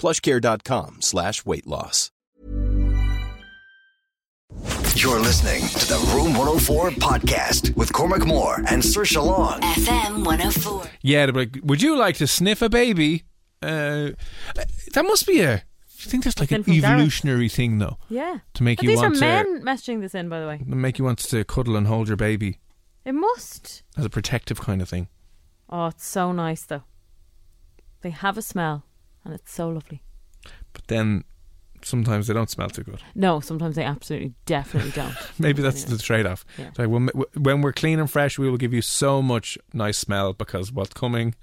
plushcare.com slash weight loss. You're listening to the Room 104 podcast with Cormac Moore and Saoirse Long. FM 104. Yeah, they'd like, would you like to sniff a baby? Uh, that must be a. Do you think that's like an Thing from Gareth. evolutionary thing, though? Yeah. To make But you these want are to men messaging this in, by the way. make you want to cuddle and hold your baby It must. as a protective kind of thing. Oh, it's so nice though. They have a smell, and it's so lovely. But then sometimes they don't smell too good. No, sometimes they absolutely, definitely don't. Maybe that's the trade-off. Yeah. Like when, when we're clean and fresh, we will give you so much nice smell because what's coming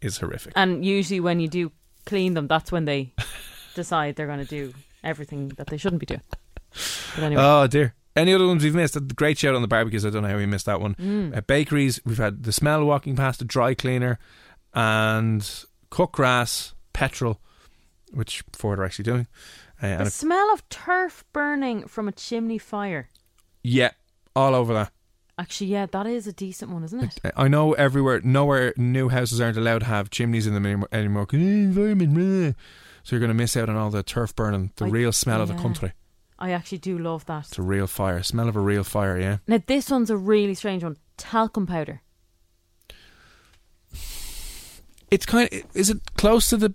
is horrific. And usually, when you do clean them, that's when they decide they're going to do everything that they shouldn't be doing. Anyway, Oh dear. Any other ones we've missed? The great shout on the barbecues. I don't know how we missed that one. Mm. At bakeries, we've had the smell walking past the dry cleaner and cut grass, petrol, which Ford are actually doing. Uh, the a- smell of turf burning from a chimney fire. yeah, all over that. Actually, yeah, that is a decent one, isn't it? I know everywhere, nowhere new houses aren't allowed to have chimneys in them anymore. eh, environment. So you're going to miss out on all the turf burning, the I- real smell of the country. I actually do love that. It's a real fire. Smell of a real fire, yeah. Now, this one's a really strange one. Talcum powder. It's kind of, is it close to the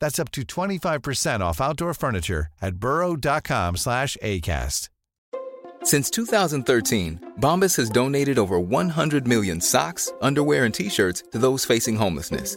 That's up to 25% off outdoor furniture at burrow.com slash ACAST. Since 2013, Bombas has donated over 100 million socks, underwear, and t-shirts to those facing homelessness.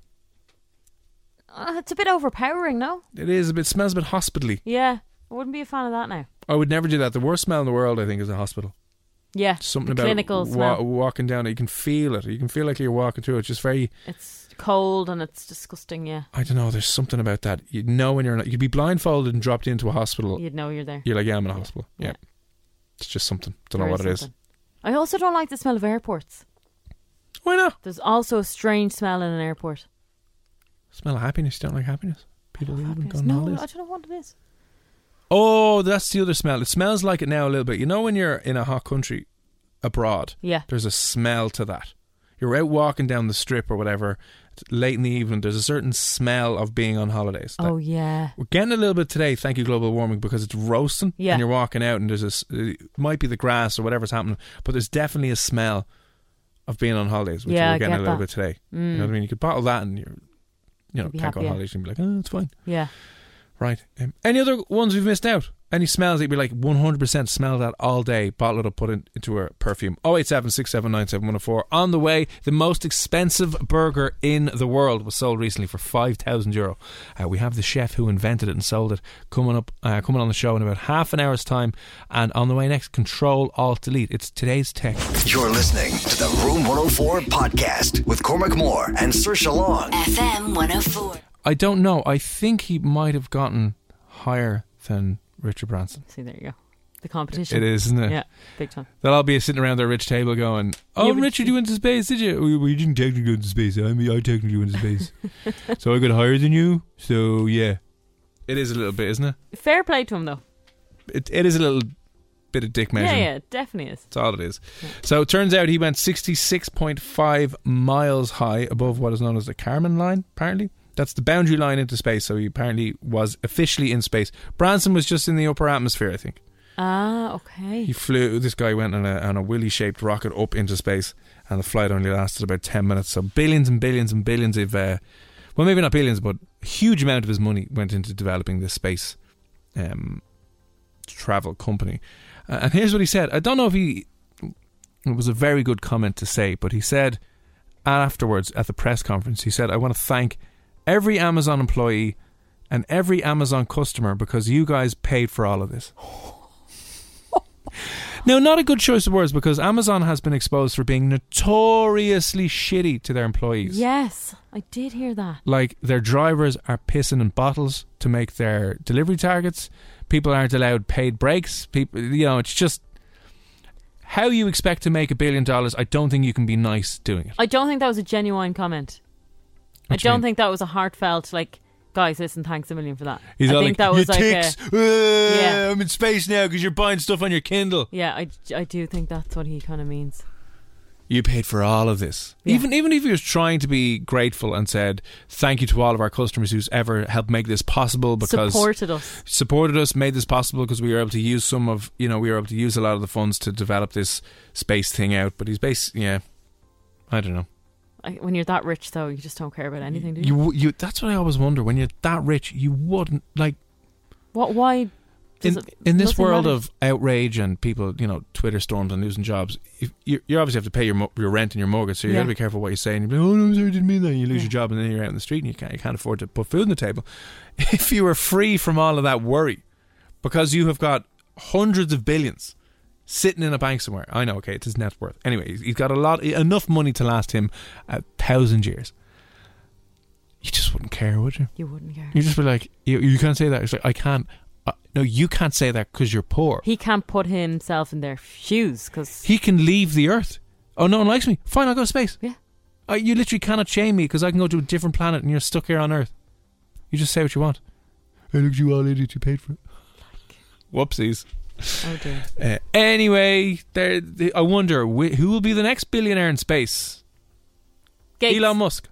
Uh, it's a bit overpowering, no? It is a bit, smells a bit hospitally. Yeah, I wouldn't be a fan of that now. I would never do that. The worst smell in the world, I think, is a hospital. Yeah, Something about clinical wa- smell. walking down it. You can feel it. You can feel like you're walking through it. It's just very, It's cold and it's disgusting. Yeah, I don't know. There's something about that. You know when you're not. You'd be blindfolded and dropped into a hospital. you'd know you're there. You're like, yeah, I'm in a hospital. Yeah. Yeah. It's just something. Don't There know what it is. I also don't like the smell of airports. Why not? There's also a strange smell in an airport. Smell of happiness. You don't like happiness? People leaving, Happiness. going No, holidays. I don't know what it is. Oh, that's the other smell. It smells like it now a little bit. You know when you're in a hot country abroad, Yeah. there's a smell to that. You're out walking down the strip or whatever, late in the evening, there's a certain smell of being on holidays. Oh yeah. We're getting a little bit today, thank you, global warming, because it's roasting Yeah. and you're walking out and there's a, s- it might be the grass or whatever's happening, but there's definitely a smell of being on holidays, which Yeah, we're I getting a little that. bit today. Mm. You know what I mean? You could bottle that and you're, you know, can't go on holidays and be like, oh, it's fine. Yeah. Right. Um, any other ones we've missed out? Any smells that you'd be like 100% smell that all day, bottle it up, put it into a perfume? 087 679 On the way, the most expensive burger in the world was sold recently for 5,000 euro. Uh, we have the chef who invented it and sold it coming up, uh, coming on the show in about half an hour's time. And on the way next, Control Alt Delete. It's today's tech. You're listening to the Room 104 podcast with Cormac Moore and Saoirse Long. FM 104. I don't know. I think he might have gotten higher than Richard Branson. See, there you go. The competition. It is, isn't it? Yeah, big time. They'll all be sitting around their rich table going, "Oh, Yeah, but- Richard, you went to space, did you? We, didn't technically go into space. I mean, I technically went to space, so I got higher than you. So yeah, it is a little bit, isn't it? Fair play to him, though. It, it is a little bit of dick measuring. Yeah, yeah, it definitely is. That's all it is. So it turns out he went 66.5 miles high above what is known as the Kármán line, apparently. That's the boundary line into space, so he apparently was officially in space. Branson was just in the upper atmosphere, I think. Ah, okay. He flew. This guy went on a on a willy shaped rocket up into space, and the flight only lasted about ten minutes. So billions and billions and billions of, uh, well, maybe not billions, but a huge amount of his money went into developing this space um, travel company. Uh, and here's what he said. I don't know if he. It was a very good comment to say, but he said afterwards at the press conference, he said, "I want to thank every Amazon employee." And every Amazon customer because you guys paid for all of this. Now, not a good choice of words because Amazon has been exposed for being notoriously shitty to their employees. Yes, I did hear that. Like their drivers are pissing in bottles to make their delivery targets. People aren't allowed paid breaks. People, you know, it's just how you expect to make a billion dollars. I don't think you can be nice doing it. I don't think that was a genuine comment. I don't mean? think that was a heartfelt like, guys, listen, thanks a million for that. He's I think like, that was like ticks. a, Uh, Yeah. I'm in space now because you're buying stuff on your Kindle. yeah, I, I do think that's what he kind of means. You paid for all of this. Yeah. Even even if he was trying to be grateful and said thank you to all of our customers who's ever helped make this possible because Supported us. supported us, made this possible because we were able to use some of you know we were able to use a lot of the funds to develop this space thing out. But he's base yeah, I don't know. I, when you're that rich, though, you just don't care about anything, do you? You you that's what I always wonder when you're that rich you wouldn't like what? Why? In, it, in this world matters? of outrage and people, you know, Twitter storms and losing jobs, if you, you obviously have to pay your mo- your rent and your mortgage, so you got to be careful what you say. And you're like, oh no, sorry, I didn't mean that. And you lose Yeah. your job, and then you're out in the street and you can't you can't afford to put food on the table. If you were free from all of that worry, because you have got hundreds of billions sitting in a bank somewhere. I know, okay, it's his net worth. Anyway, he's- he's got a lot enough money to last him a thousand years. You just wouldn't care, would you? You wouldn't care. You just be like, you, you can't say that. It's like I can't. Uh, no, you can't say that because you're poor. He can't put himself in their shoes because He can leave the Earth. Oh, no one likes me. Fine, I'll go to space. Yeah. Uh, you literally cannot shame me because I can go to a different planet and you're stuck here on Earth. You just say what you want. I looked you all idiot. You paid for it. Whoopsies. Oh dear. Uh, anyway, there. The, I wonder wh- who will be the next billionaire in space. Gates. Elon Musk.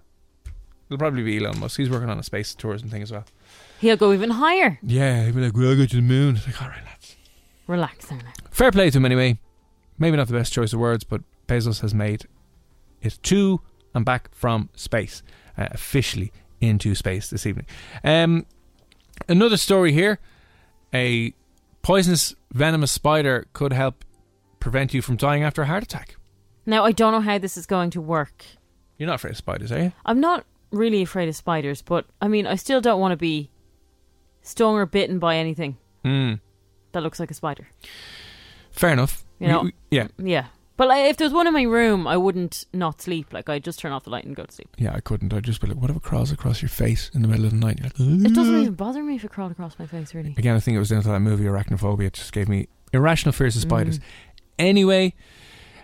It'll probably be Elon Musk. He's working on a space tourism thing as well. He'll go even higher. Yeah, he'll be like, "We'll go to the moon." It's like, all right, lads. Relax. Fair play to him anyway. Maybe not the best choice of words, but Bezos has made it to and back from space, uh, officially into space this evening. Um, another story here: a poisonous, venomous spider could help prevent you from dying after a heart attack. Now I don't know how this is going to work. You're not afraid of spiders, are you? I'm not really afraid of spiders, but I mean, I still don't want to be stung or bitten by anything Hmm. that looks like a spider. Fair enough. You know- yeah, Yeah. But like, if there was one in my room, I wouldn't not sleep. Like I'd just turn off the light and go to sleep. yeah. I couldn't. I'd just be like, what if it crawls across your face in the middle of the night? You're like, It doesn't even bother me if it crawled across my face. Really. Again, I think it was down to that movie Arachnophobia. It just gave me irrational fears of spiders. Mm. Anyway,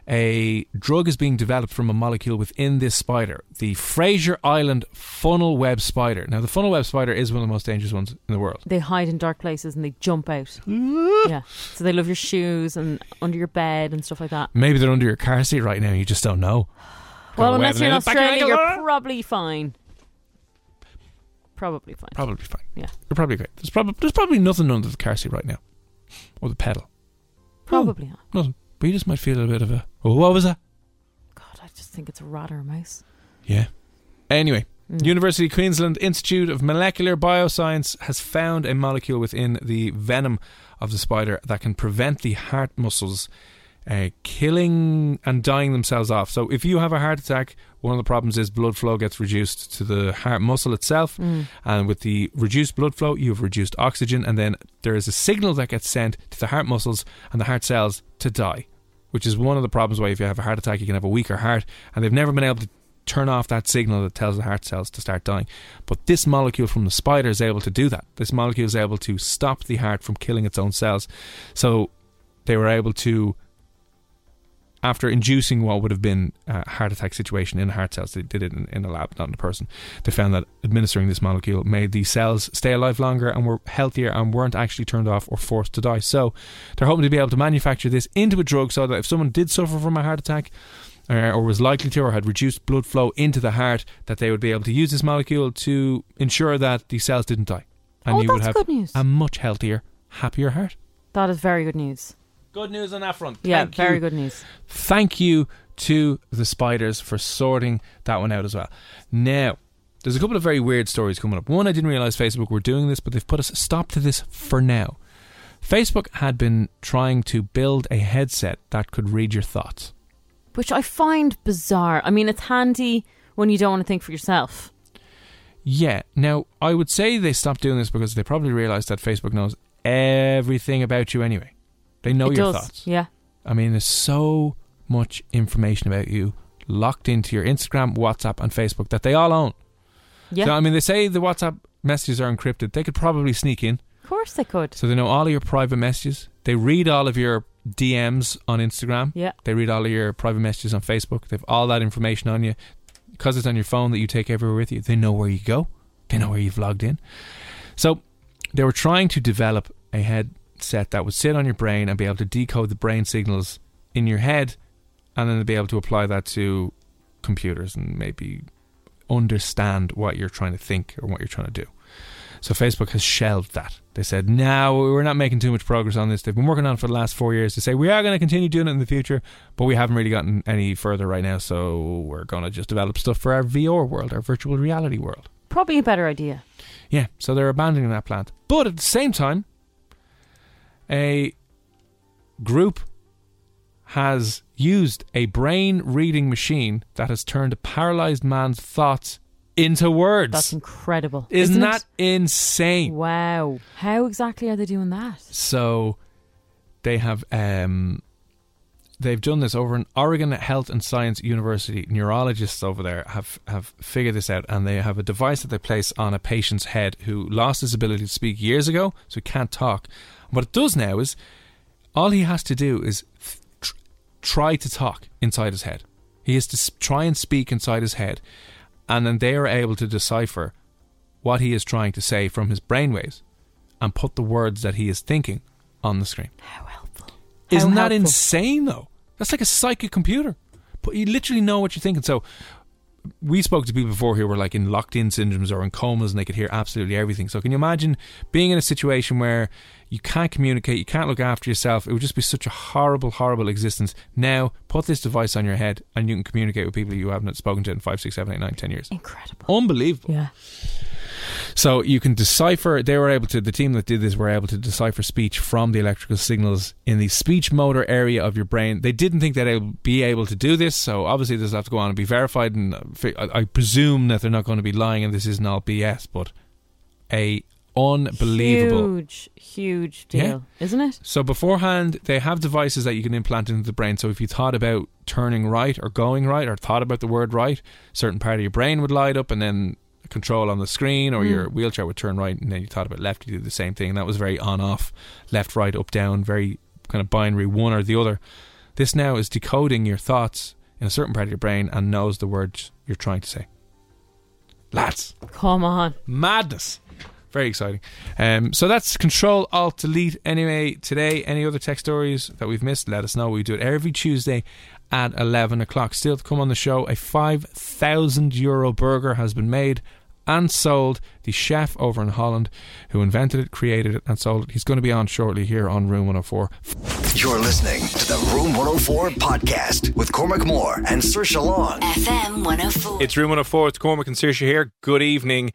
a drug is being developed from a molecule within this spider, the Fraser Island funnel web spider. Now, the funnel web spider is one of the most dangerous ones in the world. They hide in dark places and they jump out. yeah. So they love your shoes and under your bed and stuff like that. Maybe they're under your car seat right now. You just don't know. Well, Got a unless you're in in it. Back your Australia, you're probably fine. Probably fine. Probably fine. Yeah. You're probably great. There's probably there's probably nothing under the car seat right now, or the pedal. Probably not. Nothing. But you just might feel a bit of a. Oh, what was that? God, I just think it's a rat or a mouse. Yeah. Anyway, Mm. University of Queensland Institute of Molecular Bioscience has found a molecule within the venom of the spider that can prevent the heart muscles uh, killing and dying themselves off. So, if you have a heart attack, one of the problems is blood flow gets reduced to the heart muscle itself, and with the reduced blood flow, you have reduced oxygen, and then there is a signal that gets sent to the heart muscles and the heart cells to die which is one of the problems why if you have a heart attack you can have a weaker heart. And they've never been able to turn off that signal that tells the heart cells to start dying. But this molecule from the spider is able to do that. This molecule is able to stop the heart from killing its own cells. So they were able to after inducing what would have been a heart attack situation in heart cells they did it in, in a lab not in a person. They found that administering this molecule made the cells stay alive longer and were healthier and weren't actually turned off or forced to die. So they're hoping to be able to manufacture this into a drug so that if someone did suffer from a heart attack uh, or was likely to or had reduced blood flow into the heart that they would be able to use this molecule to ensure that the cells didn't die. And Oh, you would have a much healthier happier heart. That is very good news. Good news on that front Yeah, Thank very you. good news. Thank you to the spiders for sorting that one out as well. Now, there's a couple of very weird stories coming up. One, I didn't realize Facebook were doing this, but they've put a stop to this for now. Facebook had been trying to build a headset that could read your thoughts. Which I find bizarre. I mean, it's handy when you don't want to think for yourself. Yeah. Now, I would say they stopped doing this because they probably realized that Facebook knows everything about you anyway. They know it your does. thoughts. Yeah. I mean, there's so much information about you locked into your Instagram, WhatsApp, and Facebook that they all own. Yeah. So, I mean, they say the WhatsApp messages are encrypted. They could probably sneak in. of course they could. So they know all of your private messages. They read all of your DMs on Instagram. Yeah. They read all of your private messages on Facebook. They've all that information on you. Because it's on your phone that you take everywhere with you, they know where you go. They know where you've logged in. So they were trying to develop a headset that would sit on your brain and be able to decode the brain signals in your head and then be able to apply that to computers and maybe understand what you're trying to think or what you're trying to do. So Facebook has shelved that. They said, no, we're not making too much progress on this. They've been working on it for the last four years to say we are going to continue doing it in the future, but we haven't really gotten any further right now. So we're going to just develop stuff for our VR world, our virtual reality world. Probably a better idea. Yeah, so they're abandoning that plant. But at the same time, a group has used a brain reading machine that has turned a paralyzed man's thoughts into words. That's incredible. Isn't, Isn't that insane? Wow. How exactly are they doing that? So they have um they've done this over in Oregon Health and Science University. Neurologists over there have have figured this out and they have a device that they place on a patient's head who lost his ability to speak years ago, so he can't talk. What it does now is all he has to do is try to talk inside his head. He has to try and speak inside his head, and then they are able to decipher what he is trying to say from his brainwaves and put the words that he is thinking on the screen. Isn't that helpful. insane, though? That's like a psychic computer. But you literally know what you're thinking. So we spoke to people before who were like in locked in syndromes or in comas and they could hear absolutely everything. So can you imagine being in a situation where you can't communicate, you can't look after yourself? It would just be such a horrible, horrible existence. Now put this device on your head and you can communicate with people you haven't spoken to in five, six, seven, eight, nine, ten years. Incredible. Unbelievable. Yeah. So you can decipher. They were able to. The team that did this were able to decipher speech from the electrical signals in the speech motor area of your brain. They didn't think that they would be able to do this. So obviously this will have to go on and be verified. And uh, I I presume that they're not going to be lying and this isn't all BS. But a unbelievable. Huge, huge deal, Yeah. isn't it? So beforehand, they have devices that you can implant into the brain. So if you thought about turning right or going right, or thought about the word right, certain part of your brain would light up, and then control on the screen, or your wheelchair would turn right, and then you thought about left, you do the same thing. And that was very on-off, left, right, up, down, very kind of binary, one or the other. This now is decoding your thoughts in a certain part of your brain and knows the words you're trying to say. Lads Come on. madness. Very exciting. Um, so that's Control Alt Delete. Anyway, today, any other tech stories that we've missed, let us know. We do it every Tuesday at 11 o'clock. Still to come on the show, a 5,000 euro burger has been made and sold, the chef over in Holland who invented it, created it, and sold it. He's going to be on shortly here on Room 104. You're listening to the Room 104 podcast with Cormac Moore and Saoirse Long. FM 104. It's Room 104. It's Cormac and Saoirse here. Good evening.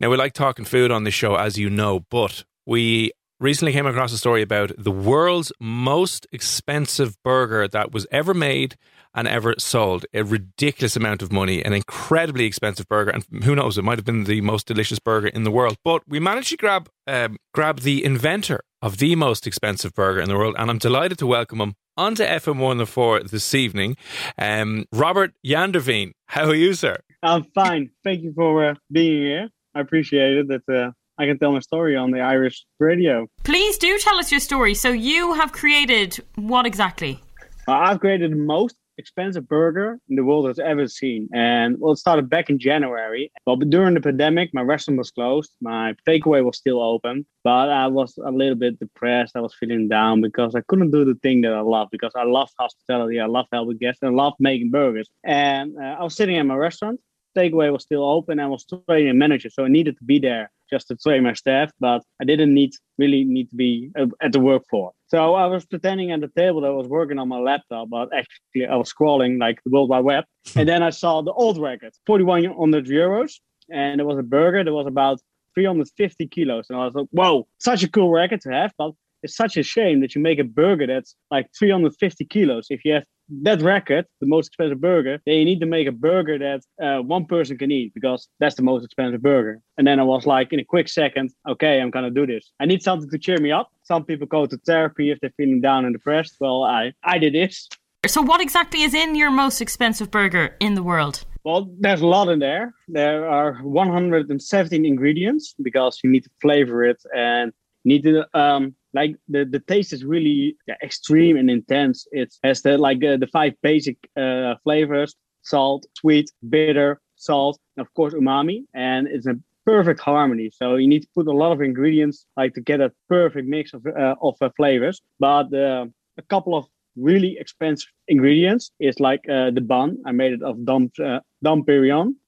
Now, we like talking food on this show, as you know, but we recently came across a story about the world's most expensive burger that was ever made and ever sold. A ridiculous amount of money, an incredibly expensive burger, and who knows, it might have been the most delicious burger in the world. But we managed to grab um, grab the inventor of the most expensive burger in the world, and I'm delighted to welcome him onto FM 104 this evening. Um, Robert Janderveen, how are you, sir? I'm fine. Thank you for uh, being here. I appreciate it that uh, I can tell my story on the Irish radio. Please do tell us your story. So you have created what exactly? Uh, I've created the most expensive burger in the world has ever seen. And well, it started back in January. Well, but during the pandemic, my restaurant was closed. My takeaway was still open, but I was a little bit depressed. I was feeling down because I couldn't do the thing that I love because I love hospitality. I love helping guests and I love making burgers. And uh, I was sitting in my restaurant. Takeaway was still open. I was training a manager, so I needed to be there just to train my staff, but I didn't need really need to be uh, at the work floor. So I was pretending at the table that I was working on my laptop, but actually I was scrolling like the World Wide Web. and then I saw the old record, 4100 euros, and there was a burger that was about 350 kilos. And I was like, whoa, such a cool record to have, but it's such a shame that you make a burger that's like 350 kilos. If you have that record, the most expensive burger, then you need to make a burger that uh, one person can eat because that's the most expensive burger. And then I was like, in a quick second, okay, I'm gonna do this. I need something to cheer me up. Some people go to therapy if they're feeling down and depressed. Well, I I did this. So, what exactly is in your most expensive burger in the world? Well, there's a lot in there. There are 117 ingredients because you need to flavor it and need to um, like the, the taste is really extreme and intense. It has the like uh, the five basic uh, flavors: salt, sweet, bitter, salt, and of course umami, and it's a perfect harmony. So you need to put a lot of ingredients like to get a perfect mix of uh, of uh, flavors. But uh, a couple of really expensive ingredients is like uh, the bun. I made it of Dom uh, Dom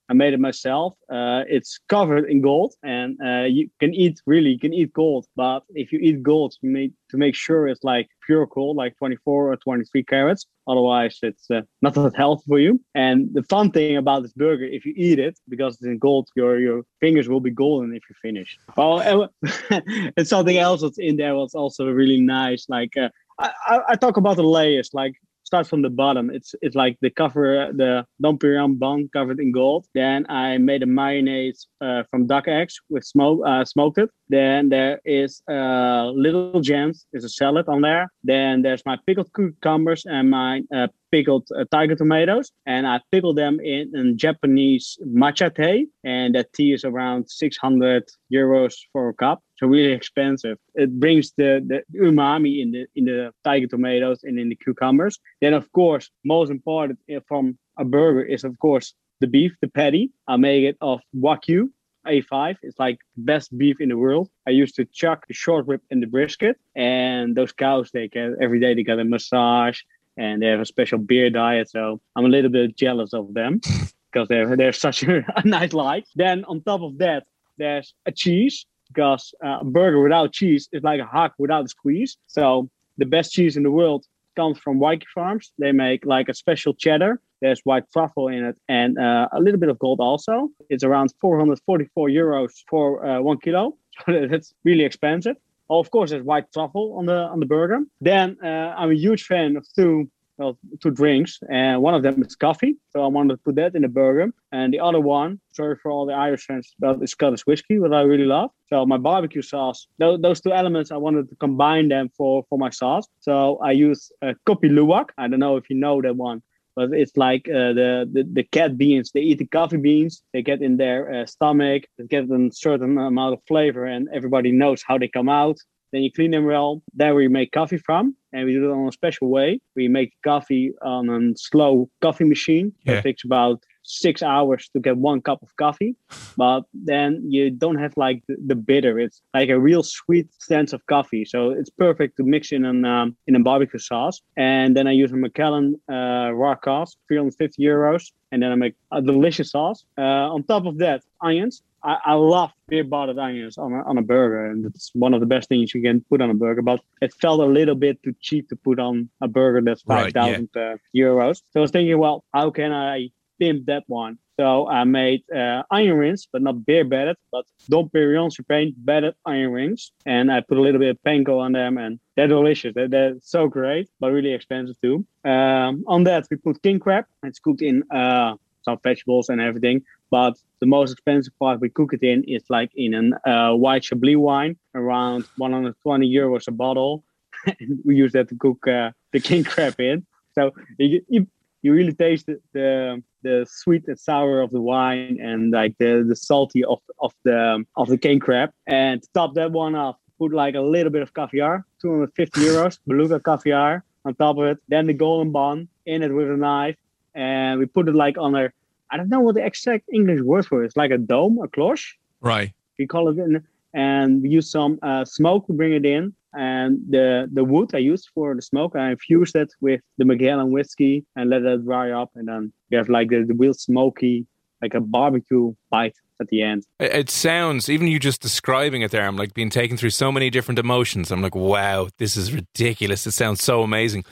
I made it myself. Uh, it's covered in gold, and uh, you can eat really you can eat gold. But if you eat gold, you need to make sure it's like pure gold, like 24 or 23 carats. Otherwise, it's uh, not that healthy for you. And the fun thing about this burger, if you eat it because it's in gold, your your fingers will be golden if you finish. Well, and something else that's in there was also really nice. Like uh, I, I, I talk about the layers, like start from the bottom. It's it's like the cover, the Dom Perignon bun covered in gold. Then I made a mayonnaise uh, from duck eggs with smoke, uh, smoked it. Then there is uh, little gems. There's a salad on there. Then there's my pickled cucumbers and my uh, pickled uh, tiger tomatoes. And I pickle them in, in Japanese matcha tea. And that tea is around 600 euros for a cup so really expensive. It brings the, the umami in the in the tiger tomatoes and in the cucumbers. Then of course, most important eh, from a burger is of course the beef, the patty. I make it of Wagyu A5. It's like best beef in the world. I used to chuck the short rib in the brisket, and those cows they get every day they get a massage and they have a special beer diet. So I'm a little bit jealous of them because they're they're such a, a nice life. Then on top of that, there's a cheese because uh, a burger without cheese is like a hug without a squeeze. So the best cheese in the world comes from Wyke Farms. They make like a special cheddar. There's white truffle in it and uh, a little bit of gold also. It's around 444 euros for uh, one kilo. So that's really expensive. Oh, of course, there's white truffle on the on the burger. Then uh, I'm a huge fan of two well, two drinks, and one of them is coffee. So I wanted to put that in the burger. And the other one, sorry for all the Irish fans, but it's Scottish whiskey, what I really love. So my barbecue sauce, those, those two elements, I wanted to combine them for for my sauce. So I use a Kopi Luwak. I don't know if you know that one, but it's like uh, the, the, the cat beans. They eat the coffee beans. They get in their uh, stomach. They get a certain amount of flavor, and everybody knows how they come out. Then you clean them well. There we make coffee from, and we do it on a special way. We make coffee on a slow coffee machine. Yeah. It takes about six hours to get one cup of coffee, but then you don't have like the, the bitter. It's like a real sweet sense of coffee. So it's perfect to mix in an um, in a barbecue sauce. And then I use a Macallan uh, Rare Cask, 350 euros, and then I make a delicious sauce. Uh, on top of that, onions. I, I love beer bottled onions on a, on a burger, and it's one of the best things you can put on a burger. But it felt a little bit too cheap to put on a burger that's Right, yeah. uh, euros. So I was thinking, well, how can I pimp that one? So I made uh, onion rings, but not beer battered, but Dom Perignon champagne battered iron rings, and I put a little bit of panko on them, and they're delicious. They're, they're so great, but really expensive too. Um, on that, we put king crab. It's cooked in uh, some vegetables and everything. But the most expensive part we cook it in is like in an uh, white Chablis wine, around 120 euros a bottle. we use that to cook uh, the king crab in. So you, you you really taste the, the the sweet and sour of the wine and like the the salty of of the of the king crab. And to top that one off, put like a little bit of caviar, 250 euros, beluga caviar on top of it. Then the golden bun in it with a knife, and we put it like on a I don't know what the exact English word for it. It's like a dome, a cloche Right. we call it in, and we use some uh, smoke to bring it in and the the wood i used for the smoke i infused it with the Macallan whiskey and let it dry up and then you have like the, the real smoky like a barbecue bite at the end It it sounds, even you just describing it there, I'm like being taken through so many different emotions. I'm like, wow, this is ridiculous. It sounds so amazing.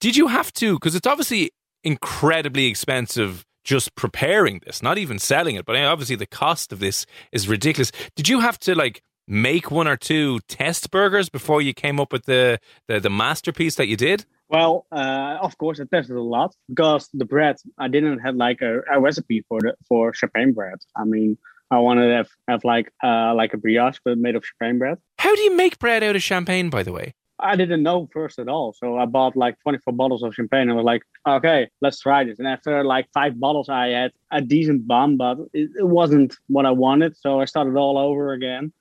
Did you have to, because it's obviously incredibly expensive just preparing this, not even selling it, but obviously the cost of this is ridiculous. Did you have to like make one or two test burgers before you came up with the, the, the masterpiece that you did? well uh, of course i tested a lot because the bread i didn't have like a, a recipe for the for champagne bread i mean i wanted to have, have like uh like a brioche but made of champagne bread How do you make bread out of champagne, by the way? I didn't know first at all. So I bought like 24 bottles of champagne and was like, okay, let's try this. And after like five bottles, I had a decent bomb, but it, it wasn't what I wanted. So I started all over again.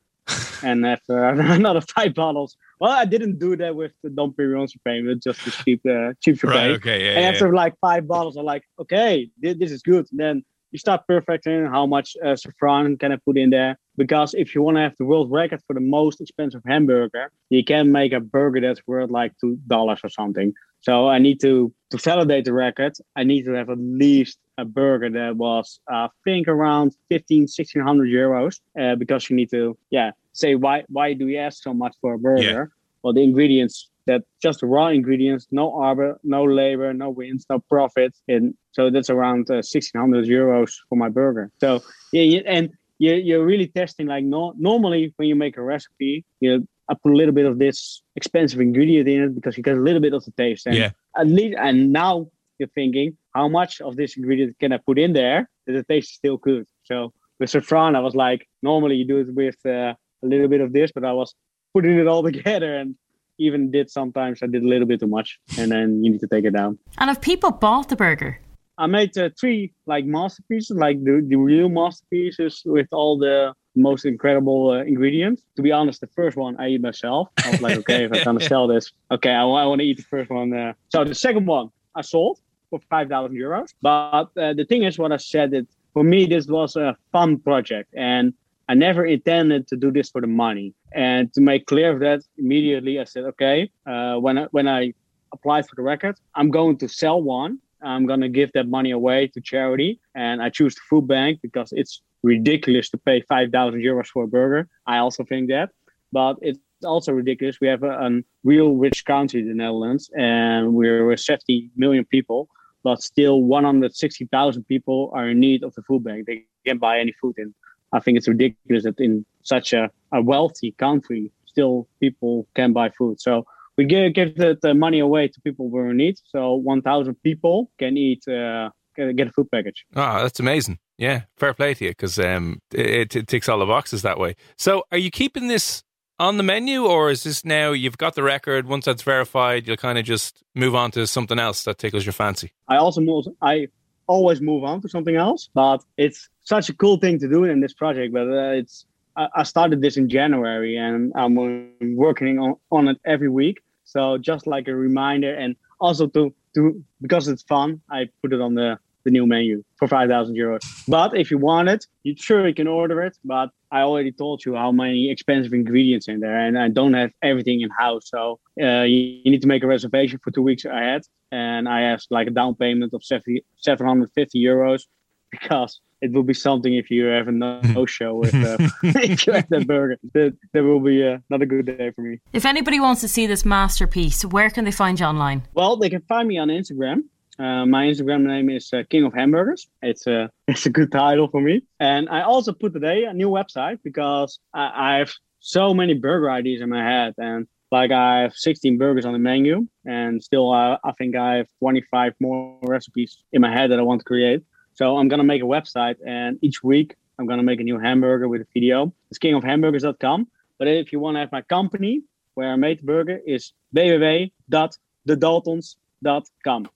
And after another five bottles, well, I didn't do that with the Dom Perignon champagne, with just the cheap, uh, cheap champagne. okay, yeah. and after like five bottles, I'm like, okay, thi- this is good. Then you start perfecting how much uh, saffron can I put in there. Because if you want to have the world record for the most expensive hamburger, you can make a burger that's worth like two dollars or something. So I need to to validate the record. I need to have at least a burger that was, uh, I think, around 15, 1600 euros. Uh, because you need to, yeah, say why why do we ask so much for a burger? Well, the ingredients that just raw ingredients, no arbor, no labor, no wins, no profit, and so that's around uh, 1600 euros for my burger. So yeah, yeah and you, you're really testing like no, normally when you make a recipe, you I put a little bit of this expensive ingredient in it because you get a little bit of the taste. And Yeah. At least, and now you're thinking, how much of this ingredient can I put in there that the taste is still good? So with saffron, I was like, normally you do it with uh, a little bit of this, but I was putting it all together and even did sometimes I did a little bit too much, and then you need to take it down. And if people bought the burger, I made uh, three like masterpieces, like the, the real masterpieces with all the most incredible uh, ingredients. To be honest, the first one I eat myself. I was like, okay, if I'm gonna sell this, okay, I, want to eat the first one. Uh. So the second one I sold for five thousand euros. But uh, the thing is, what I said that for me this was a fun project, and I never intended to do this for the money. And to make clear of that, immediately I said, okay, uh, when I, when I applied for the record, I'm going to sell one. I'm going to give that money away to charity. And I choose the food bank because it's ridiculous to pay 5,000 euros for a burger. I also think that. But it's also ridiculous. We have a, a real rich country, the Netherlands, and we're 70 million people. But still, 160,000 people are in need of the food bank. They can't buy any food in. I think it's ridiculous that in such a, a wealthy country, still people can buy food. So we give, give the, the money away to people who in need. So 1,000 people can eat, uh, get, get a food package. Oh, that's amazing. Yeah, fair play to you because um, it, it ticks all the boxes that way. So, are you keeping this on the menu, or is this now you've got the record? Once that's verified, you'll kind of just move on to something else that tickles your fancy. I also move, I always move on to something else, but it's such a cool thing to do in this project. But uh, it's I, I started this in January, and I'm uh, working on, on it every week. So just like a reminder, and also to to because it's fun, I put it on the the new menu for 5,000 euros. But if you want it, you sure you can order it. But I already told you how many expensive ingredients in there, and I don't have everything in house. So uh, you, you, need to make a reservation for two weeks ahead. And I asked like a down payment of 70, 750 euros because it will be something if you have a no show with uh, if you have that burger. That, that will be uh, not a good day for me. If anybody wants to see this masterpiece, where can they find you online? Well, they can find me on Instagram. Uh, my Instagram name is uh, King of Hamburgers. It's a it's a good title for me. And I also put today a new website because I, I have so many burger ideas in my head and like I have 16 burgers on the menu and still uh, I think I have 25 more recipes in my head that I want to create. So I'm gonna make a website, and each week I'm gonna make a new hamburger with a video. It's kingofhamburgers.com. But if you want to have my company where I made the burger, is www.thedaltons.com.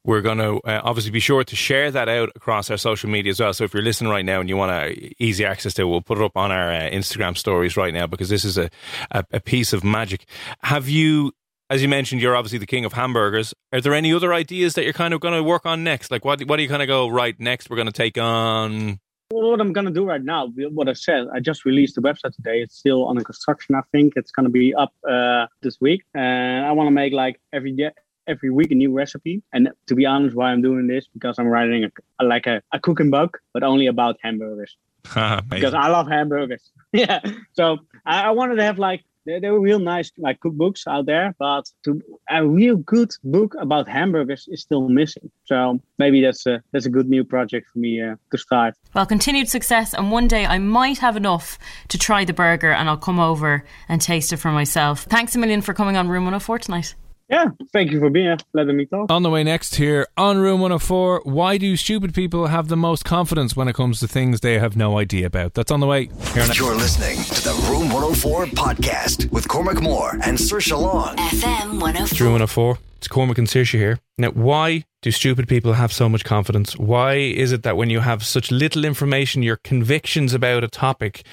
We're going to uh, obviously be sure to share that out across our social media as well. So if you're listening right now and you want uh, easy access to it, we'll put it up on our uh, Instagram stories right now because this is a, a, a piece of magic. Have you as you mentioned, you're obviously the king of hamburgers. Are there any other ideas that you're kind of going to work on next? Like, what what do you kind of go right next? We're going to take on. What I'm going to do right now, what I said, I just released the website today. It's still under construction. I think it's going to be up uh, this week, and I want to make like every day, every week a new recipe. And to be honest, why I'm doing this because I'm writing a, like a, a cooking book, but only about hamburgers. because I love hamburgers. yeah, so I, I wanted to have like there, there were real nice like cookbooks out there, but to, a real good book about hamburgers is still missing. So maybe that's a that's a good new project for me uh, to start. Well, continued success, and one day I might have enough to try the burger, and I'll come over and taste it for myself. Thanks a million for coming on Room 104 tonight. Yeah, thank you for being here, letting me talk. On the way next here on Room 104, why do stupid people have the most confidence when it comes to things they have no idea about? That's on the way. Here You're listening to the Room 104 podcast with Cormac Moore and Saoirse Long. FM 104. Room 104. It's Cormac and Saoirse here. Now, why do stupid people have so much confidence? Why is it that when you have such little information, your convictions about a topic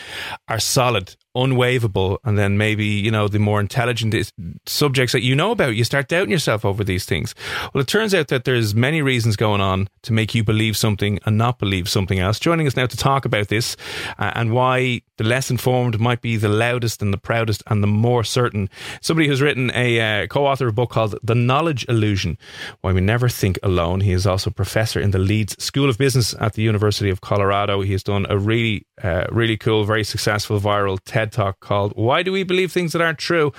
are solid unwaverable and then maybe you know the more intelligent subjects that you know about you start doubting yourself over these things. Well it turns out that there's many reasons going on to make you believe something and not believe something else. Joining us now to talk about this uh, and why the less informed might be the loudest and the proudest and the more certain. Somebody who's written a uh, co-author of a book called the knowledge illusion why we never think alone. He is also professor in the leeds school of business at the university of colorado. He has done a really uh, really cool very successful viral TED Talk called Why Do We Believe Things That Aren't True?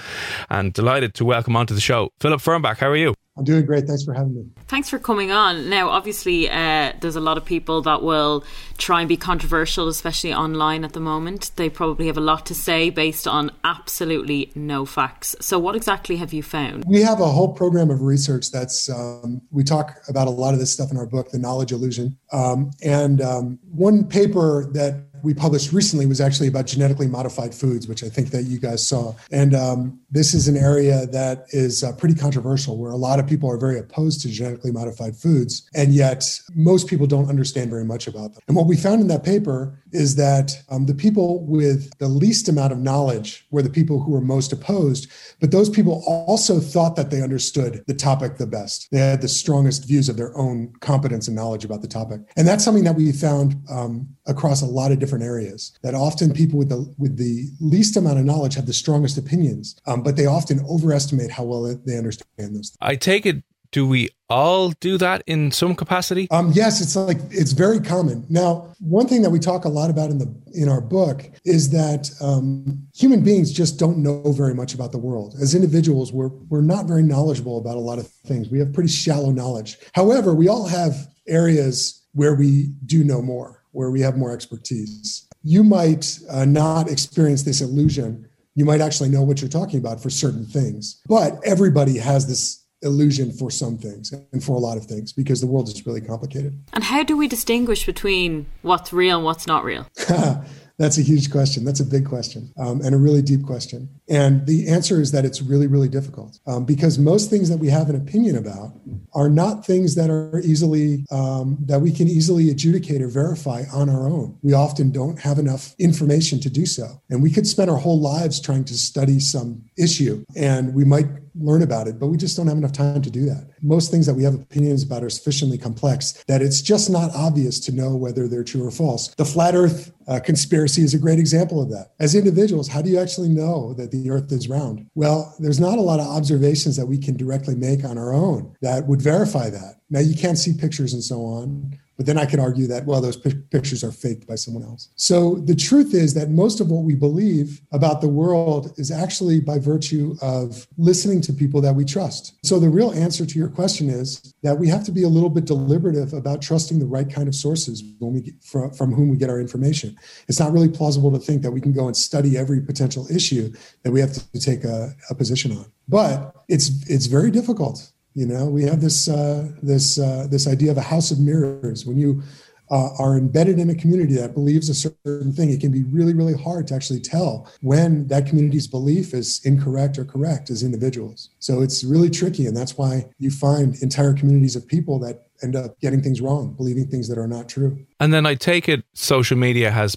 And delighted to welcome onto the show Philip Fernbach. How are you? I'm doing great. Thanks for having me. Thanks for coming on. Now, obviously, uh, there's a lot of people that will try and be controversial, especially online at the moment. They probably have a lot to say based on absolutely no facts. So, what exactly have you found? We have a whole program of research that's, um, we talk about a lot of this stuff in our book, The Knowledge Illusion. Um, and um, one paper that we published recently was actually about genetically modified foods, which I think that you guys saw. And um, this is an area that is uh, pretty controversial, where a lot of people are very opposed to genetically modified foods, and yet most people don't understand very much about them. And what we found in that paper is that um, the people with the least amount of knowledge were the people who were most opposed, but those people also thought that they understood the topic the best. They had the strongest views of their own competence and knowledge about the topic. And that's something that we found um, across a lot of different areas that often people with the with the least amount of knowledge have the strongest opinions um, but they often overestimate how well they understand those things. i take it do we all do that in some capacity? Um, yes it's like it's very common. Now one thing that we talk a lot about in the in our book is that um, human beings just don't know very much about the world. As individuals we're we're not very knowledgeable about a lot of things. We have pretty shallow knowledge. However we all have areas where we do know more where we have more expertise. You might uh, not experience this illusion. You might actually know what you're talking about for certain things, but everybody has this illusion for some things and for a lot of things because the world is really complicated. And how do we distinguish between what's real and what's not real? That's a huge question. That's a big question um, and a really deep question. And the answer is that it's really, really difficult um, because most things that we have an opinion about are not things that are easily, um, that we can easily adjudicate or verify on our own. We often don't have enough information to do so. And we could spend our whole lives trying to study some issue and we might learn about it, but we just don't have enough time to do that. Most things that we have opinions about are sufficiently complex that it's just not obvious to know whether they're true or false. The flat earth uh, conspiracy is a great example of that. As individuals, how do you actually know that the earth is round? Well, there's not a lot of observations that we can directly make on our own that would verify that. Now, you can't see pictures and so on. But then I could argue that, well, those pictures are faked by someone else. So the truth is that most of what we believe about the world is actually by virtue of listening to people that we trust. So the real answer to your question is that we have to be a little bit deliberative about trusting the right kind of sources when we get, from, from whom we get our information. It's not really plausible to think that we can go and study every potential issue that we have to take a, a position on. But it's it's very difficult you know, we have this uh, this uh, this idea of a house of mirrors. When you uh, are embedded in a community that believes a certain thing, it can be really, really hard to actually tell when that community's belief is incorrect or correct as individuals. So it's really tricky, and that's why you find entire communities of people that end up getting things wrong, believing things that are not true. And then I take it social media has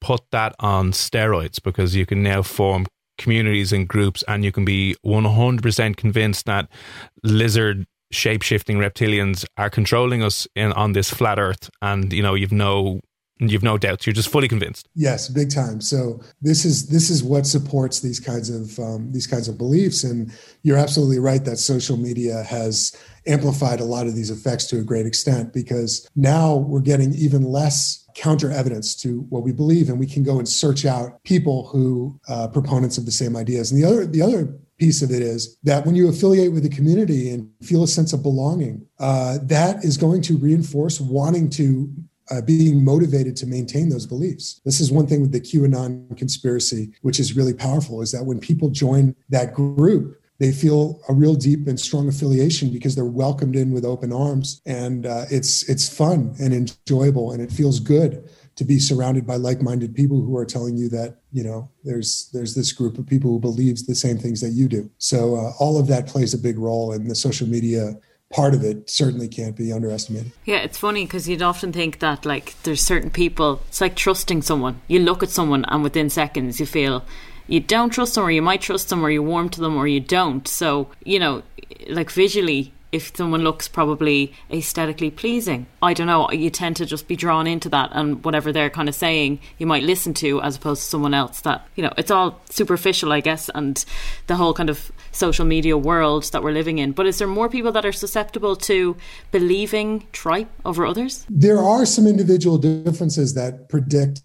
put that on steroids because you can now form communities and groups, and you can be 100% convinced that lizard shape shifting reptilians are controlling us in on this flat earth. And you know you've no you've no doubts. You're just fully convinced. Yes big time. So this is this is what supports these kinds of um, these kinds of beliefs. And you're absolutely right that social media has amplified a lot of these effects to a great extent because now we're getting even less counter evidence to what we believe, and we can go and search out people who uh, proponents of the same ideas. And the other the other piece of it is that when you affiliate with a community and feel a sense of belonging, uh, that is going to reinforce wanting to uh, being motivated to maintain those beliefs. This is one thing with the QAnon conspiracy, which is really powerful, is that when people join that group, they feel a real deep and strong affiliation because they're welcomed in with open arms and uh, it's it's fun and enjoyable and it feels good to be surrounded by like-minded people who are telling you that you know there's there's this group of people who believes the same things that you do so uh, all of that plays a big role in the social media part of it certainly can't be underestimated. Yeah, it's funny because you'd often think that like there's certain people. It's like trusting someone. You look at someone and within seconds you feel you don't trust them or you might trust them or you warm to them or you don't. So, you know, like visually, if someone looks probably aesthetically pleasing, I don't know, you tend to just be drawn into that and whatever they're kind of saying, you might listen to as opposed to someone else that, you know, it's all superficial, I guess, and the whole kind of social media world that we're living in. But is there more people that are susceptible to believing tripe over others? There are some individual differences that predict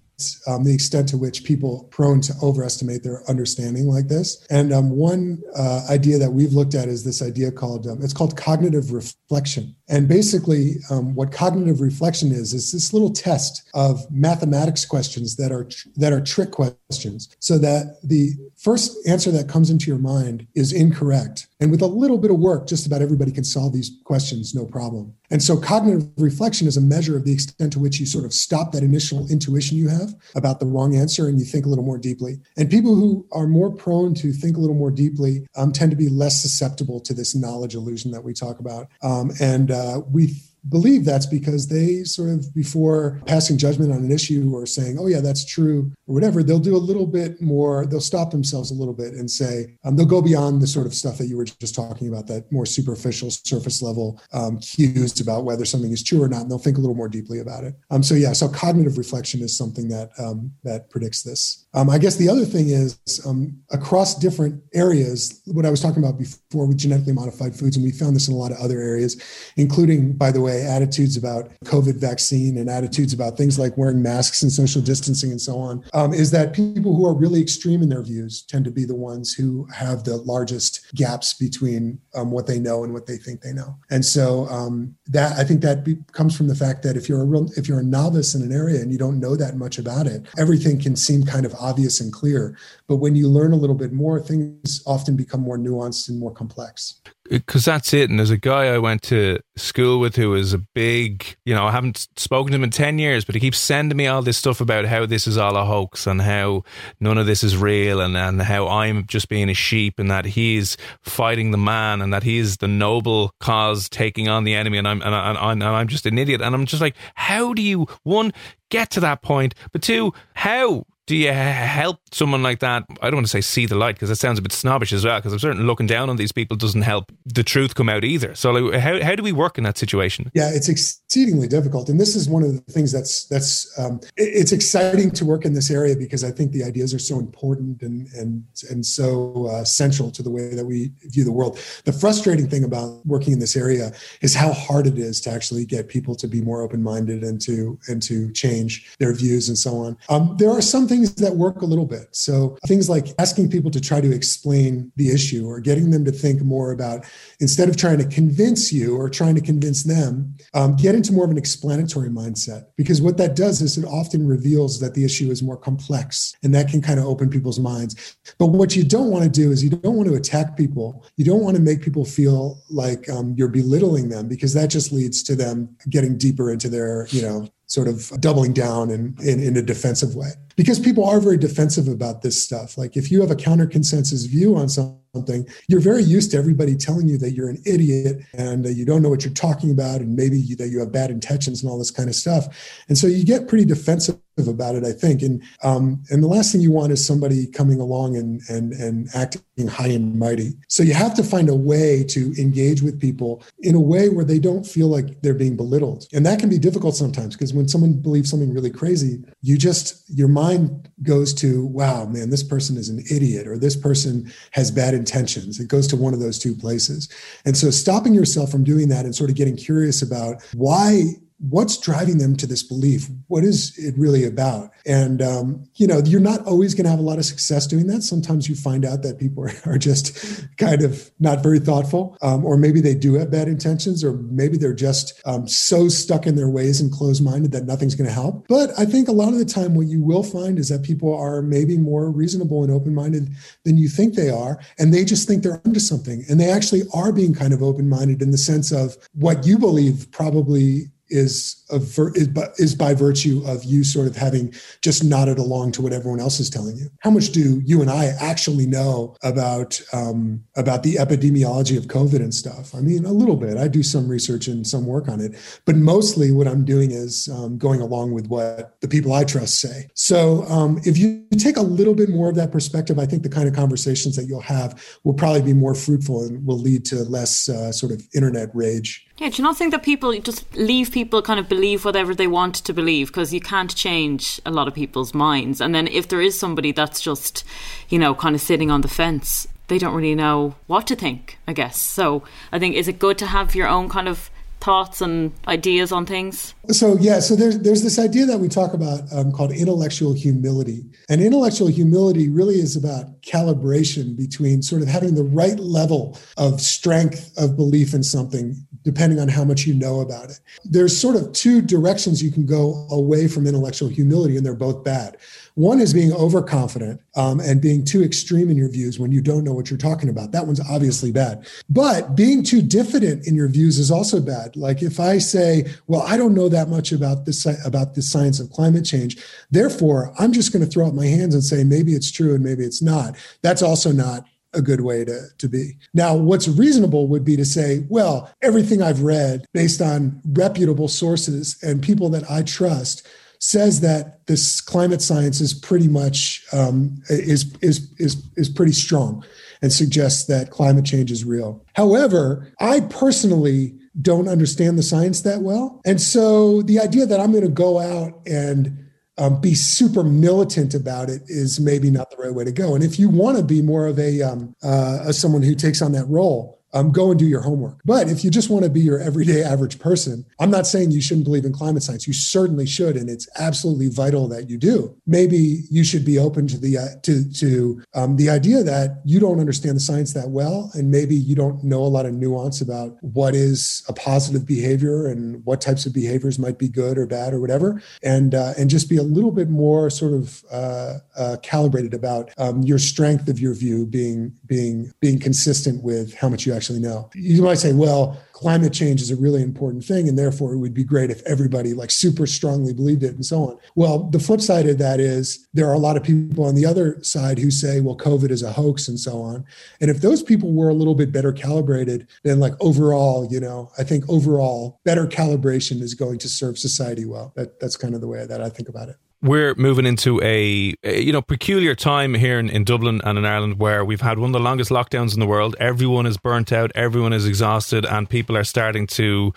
um, the extent to which people prone to overestimate their understanding like this. And um, one uh, idea that we've looked at is this idea called um, it's called cognitive reflection. And basically, um, what cognitive reflection is is this little test of mathematics questions that are tr- that are trick questions, so that the first answer that comes into your mind is incorrect. And with a little bit of work, just about everybody can solve these questions no problem. And so cognitive reflection is a measure of the extent to which you sort of stop that initial intuition you have about the wrong answer and you think a little more deeply. And people who are more prone to think a little more deeply um, tend to be less susceptible to this knowledge illusion that we talk about. Um, and uh, we believe that's because they sort of before passing judgment on an issue or saying oh yeah that's true or whatever they'll do a little bit more they'll stop themselves a little bit and say um, they'll go beyond the sort of stuff that you were just talking about that more superficial surface level um, cues about whether something is true or not and they'll think a little more deeply about it. Um, so yeah so cognitive reflection is something that um, that predicts this um, i guess the other thing is um, across different areas what i was talking about before with genetically modified foods and we found this in a lot of other areas including by the way attitudes about COVID vaccine and attitudes about things like wearing masks and social distancing and so on, um, is that people who are really extreme in their views tend to be the ones who have the largest gaps between um, what they know and what they think they know. And so um, that I think that be, comes from the fact that if you're a real, if you're a novice in an area and you don't know that much about it, everything can seem kind of obvious and clear. But when you learn a little bit more, things often become more nuanced and more complex because that's it. And there's a guy I went to school with who is a big, you know, I haven't spoken to him in 10 years, but he keeps sending me all this stuff about how this is all a hoax and how none of this is real and, and how I'm just being a sheep and that he's fighting the man and that he's the noble cause taking on the enemy and I'm, and, I, and I'm just an idiot. And I'm just like, how do you, one, get to that point, but two, how do you help someone like that? I don't want to say see the light because that sounds a bit snobbish as well. Because I'm certainly looking down on these people doesn't help the truth come out either. So, like, how how do we work in that situation? Yeah, it's exceedingly difficult, and this is one of the things that's that's um, it's exciting to work in this area because I think the ideas are so important and and and so uh, central to the way that we view the world. The frustrating thing about working in this area is how hard it is to actually get people to be more open minded and to and to change their views and so on. Um, there are some things things that work a little bit. So things like asking people to try to explain the issue or getting them to think more about instead of trying to convince you or trying to convince them, um, get into more of an explanatory mindset. Because what that does is it often reveals that the issue is more complex and that can kind of open people's minds. But what you don't want to do is you don't want to attack people. You don't want to make people feel like um, you're belittling them because that just leads to them getting deeper into their, you know, sort of doubling down in, in, in, a defensive way. Because people are very defensive about this stuff. Like if you have a counter consensus view on something something, you're very used to everybody telling you that you're an idiot and you don't know what you're talking about, and maybe you, that you have bad intentions and all this kind of stuff. And so you get pretty defensive about it, I think. And um, and the last thing you want is somebody coming along and and and acting high and mighty. So you have to find a way to engage with people in a way where they don't feel like they're being belittled, and that can be difficult sometimes because when someone believes something really crazy, you just your mind goes to, wow, man, this person is an idiot, or this person has bad intentions. It goes to one of those two places. And so stopping yourself from doing that and sort of getting curious about why what's driving them to this belief? What is it really about? And um, you know you're not always going to have a lot of success doing that. Sometimes you find out that people are just kind of not very thoughtful um, or maybe they do have bad intentions or maybe they're just um, so stuck in their ways and closed-minded that nothing's going to help. But i think a lot of the time what you will find is that people are maybe more reasonable and open-minded than you think they are and they just think they're onto something and they actually are being kind of open-minded in the sense of what you believe probably is ver- is, by, is by virtue of you sort of having just nodded along to what everyone else is telling you. How much do you and I actually know about um, about the epidemiology of COVID and stuff? I mean, a little bit. I do some research and some work on it, but mostly what I'm doing is um, going along with what the people I trust say. So um, if you take a little bit more of that perspective, I think the kind of conversations that you'll have will probably be more fruitful and will lead to less uh, sort of internet rage. Yeah, do you not think that people just leave people kind of believe whatever they want to believe because you can't change a lot of people's minds? And then if there is somebody that's just, you know, kind of sitting on the fence, they don't really know what to think, I guess. So I think, is it good to have your own kind of thoughts and ideas on things? So yeah, so there's there's this idea that we talk about um, called intellectual humility, and intellectual humility really is about calibration between sort of having the right level of strength of belief in something depending on how much you know about it. There's sort of two directions you can go away from intellectual humility, and they're both bad. One is being overconfident um, and being too extreme in your views when you don't know what you're talking about. That one's obviously bad. But being too diffident in your views is also bad. Like if I say, "Well, I don't know that much about this about the science of climate change, therefore I'm just going to throw up my hands and say maybe it's true and maybe it's not." That's also not a good way to, to be. Now, what's reasonable would be to say, well, everything I've read based on reputable sources and people that I trust says that this climate science is pretty much um, is, is is is pretty strong and suggests that climate change is real. However, I personally don't understand the science that well, and so the idea that I'm going to go out and um, be super militant about it is maybe not the right way to go. And if you want to be more of a, um, uh, someone who takes on that role, um, go and do your homework. But if you just want to be your everyday average person, I'm not saying you shouldn't believe in climate science. You certainly should, and it's absolutely vital that you do. Maybe you should be open to the uh, to to um, the idea that you don't understand the science that well, and maybe you don't know a lot of nuance about what is a positive behavior and what types of behaviors might be good or bad or whatever, and uh, and just be a little bit more sort of uh, uh calibrated about um, your strength of your view being being being consistent with how much you actually know. You might say, well, climate change is a really important thing and therefore it would be great if everybody like super strongly believed it and so on. Well the flip side of that is there are a lot of people on the other side who say well covid is a hoax and so on. And if those people were a little bit better calibrated then like overall you know i think overall better calibration is going to serve society well. That, that's kind of the way that i think about it we're moving into a, you know peculiar time here in, in Dublin and in Ireland where we've had one of the longest lockdowns in the world. Everyone is burnt out, everyone is exhausted, and people are starting to,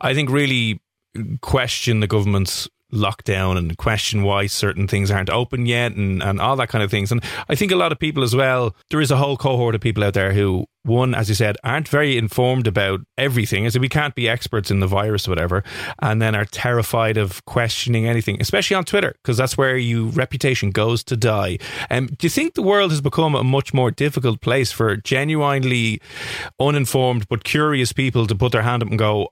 I think, really question the government's lockdown and question why certain things aren't open yet and, and all that kind of things. And I think a lot of people as well, there is a whole cohort of people out there who one, as you said, aren't very informed about everything. As we can't be experts in the virus or whatever, and then are terrified of questioning anything, especially on Twitter, because that's where your reputation goes to die. Um, do you think the world has become a much more difficult place for genuinely uninformed but curious people to put their hand up and go,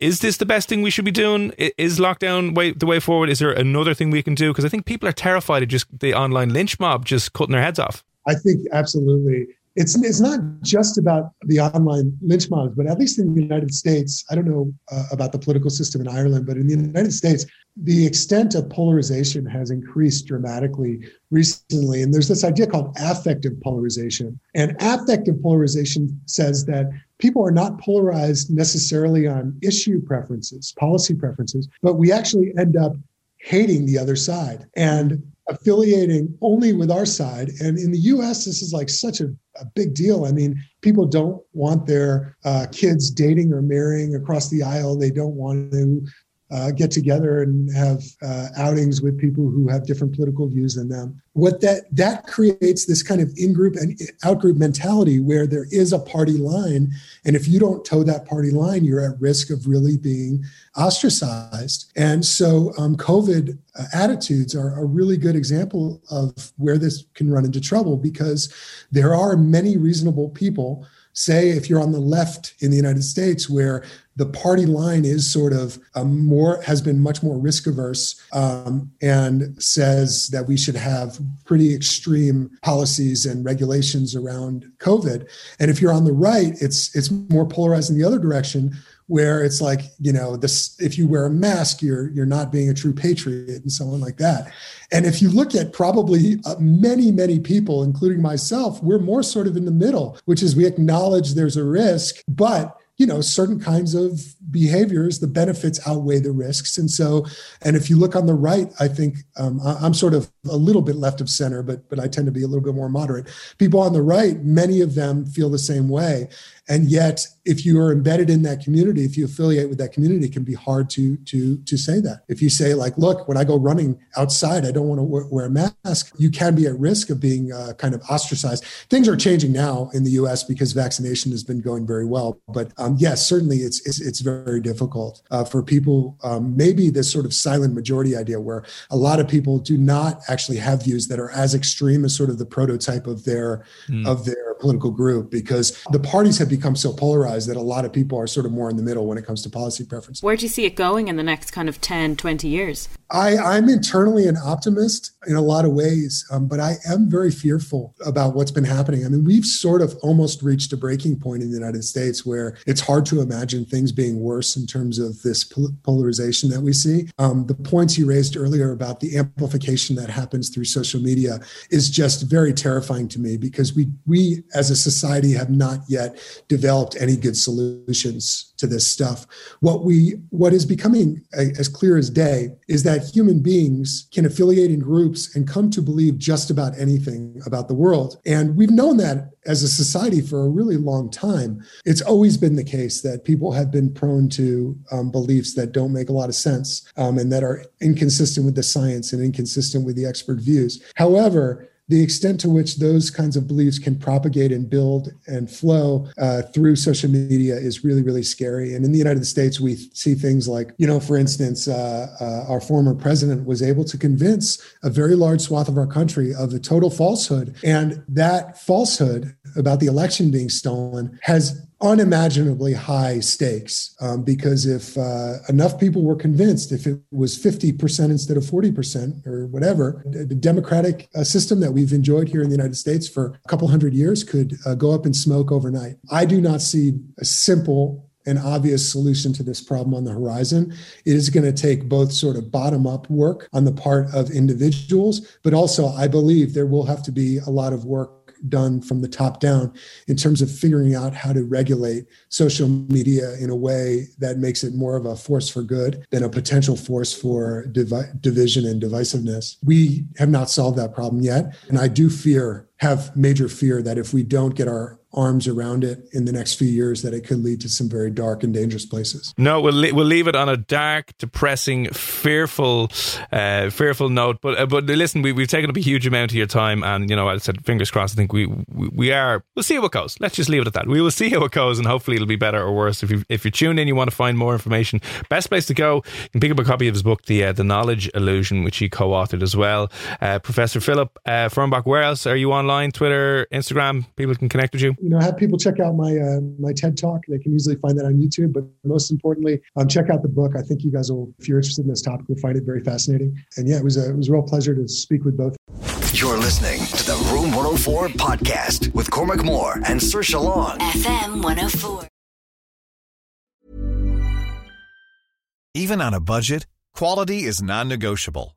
"Is this the best thing we should be doing? Is lockdown way, the way forward? Is there another thing we can do?" Because I think people are terrified of just the online lynch mob just cutting their heads off. I think absolutely it's it's not just about the online lynch mobs, but at least in the United States, I don't know uh, about the political system in Ireland, but in the United States, the extent of polarization has increased dramatically recently. And there's this idea called affective polarization, and affective polarization says that people are not polarized necessarily on issue preferences, policy preferences, but we actually end up hating the other side. And affiliating only with our side. And in the US, this is like such a, a big deal. I mean, people don't want their uh, kids dating or marrying across the aisle. They don't want to uh, get together and have uh, outings with people who have different political views than them. What that that creates this kind of in-group and out-group mentality where there is a party line, and if you don't toe that party line, you're at risk of really being ostracized. And so, um, COVID uh, attitudes are a really good example of where this can run into trouble because there are many reasonable people say if you're on the left in the United States where the party line is sort of more has been much more risk averse um, and says that we should have pretty extreme policies and regulations around COVID. And if you're on the right, it's it's more polarized in the other direction where it's like you know this if you wear a mask you're you're not being a true patriot and so on like that. And if you look at probably uh, many many people including myself we're more sort of in the middle which is we acknowledge there's a risk but you know certain kinds of behaviors the benefits outweigh the risks. And so and if you look on the right i think um, i'm sort of a little bit left of center but but i tend to be a little bit more moderate. People on the right many of them feel the same way and yet if you are embedded in that community if you affiliate with that community it can be hard to to to say that. If you say like look when i go running outside i don't want to wear a mask you can be at risk of being uh, kind of ostracized. Things are changing now in the us because vaccination has been going very well. But um, yes certainly it's it's, it's very difficult uh, for people um, maybe this sort of silent majority idea where a lot of people do not actually have views that are as extreme as sort of the prototype of their mm. of their political group because the parties have become so polarized that a lot of people are sort of more in the middle when it comes to policy preference. Where do you see it going in the next kind of 10, 20 years? I, I'm internally an optimist in a lot of ways, um, but I am very fearful about what's been happening. I mean, we've sort of almost reached a breaking point in the United States where it's hard to imagine things being worse in terms of this pol- polarization that we see. Um, the points you raised earlier about the amplification that happens through social media is just very terrifying to me because we we as a society have not yet developed any good solutions to this stuff. What we what is becoming as clear as day is that human beings can affiliate in groups and come to believe just about anything about the world. And we've known that as a society for a really long time. It's always been the case that people have been prone to um, beliefs that don't make a lot of sense um, and that are inconsistent with the science and inconsistent with the expert views. However, the extent to which those kinds of beliefs can propagate and build and flow uh, through social media is really, really scary. And in the United States, we see things like, you know, for instance, uh, uh, our former president was able to convince a very large swath of our country of a total falsehood. And that falsehood about the election being stolen has unimaginably high stakes um, because if uh, enough people were convinced, if it was 50% instead of 40% or whatever, the democratic uh, system that we've enjoyed here in the United States for a couple hundred years could uh, go up in smoke overnight. I do not see a simple and obvious solution to this problem on the horizon. It is going to take both sort of bottom up work on the part of individuals, but also I believe there will have to be a lot of work done from the top down in terms of figuring out how to regulate social media in a way that makes it more of a force for good than a potential force for divi- division and divisiveness. We have not solved that problem yet. And I do fear, have major fear that if we don't get our arms around it in the next few years that it could lead to some very dark and dangerous places. No, we'll we'll leave it on a dark, depressing, fearful, uh, fearful note. But uh, but listen, we, we've taken up a huge amount of your time, and you know, I said, fingers crossed. I think we, we, we are. We'll see how it goes. Let's just leave it at that. We will see how it goes, and hopefully it'll be better or worse. If you if you tune in, you want to find more information. Best place to go. You can pick up a copy of his book, the uh, the Knowledge Illusion, which he co-authored as well. Uh, Professor Philip uh, where else are you online? Twitter, Instagram. People can connect with you you know, have people check out my uh, my TED talk. They can easily find that on YouTube. But most importantly, um, check out the book. I think you guys will, if you're interested in this topic, will find it very fascinating. And yeah, it was a it was a real pleasure to speak with both. You're listening to the Room 104 podcast with Cormac Moore and Saoirse Long. FM 104. Even on a budget, quality is non-negotiable.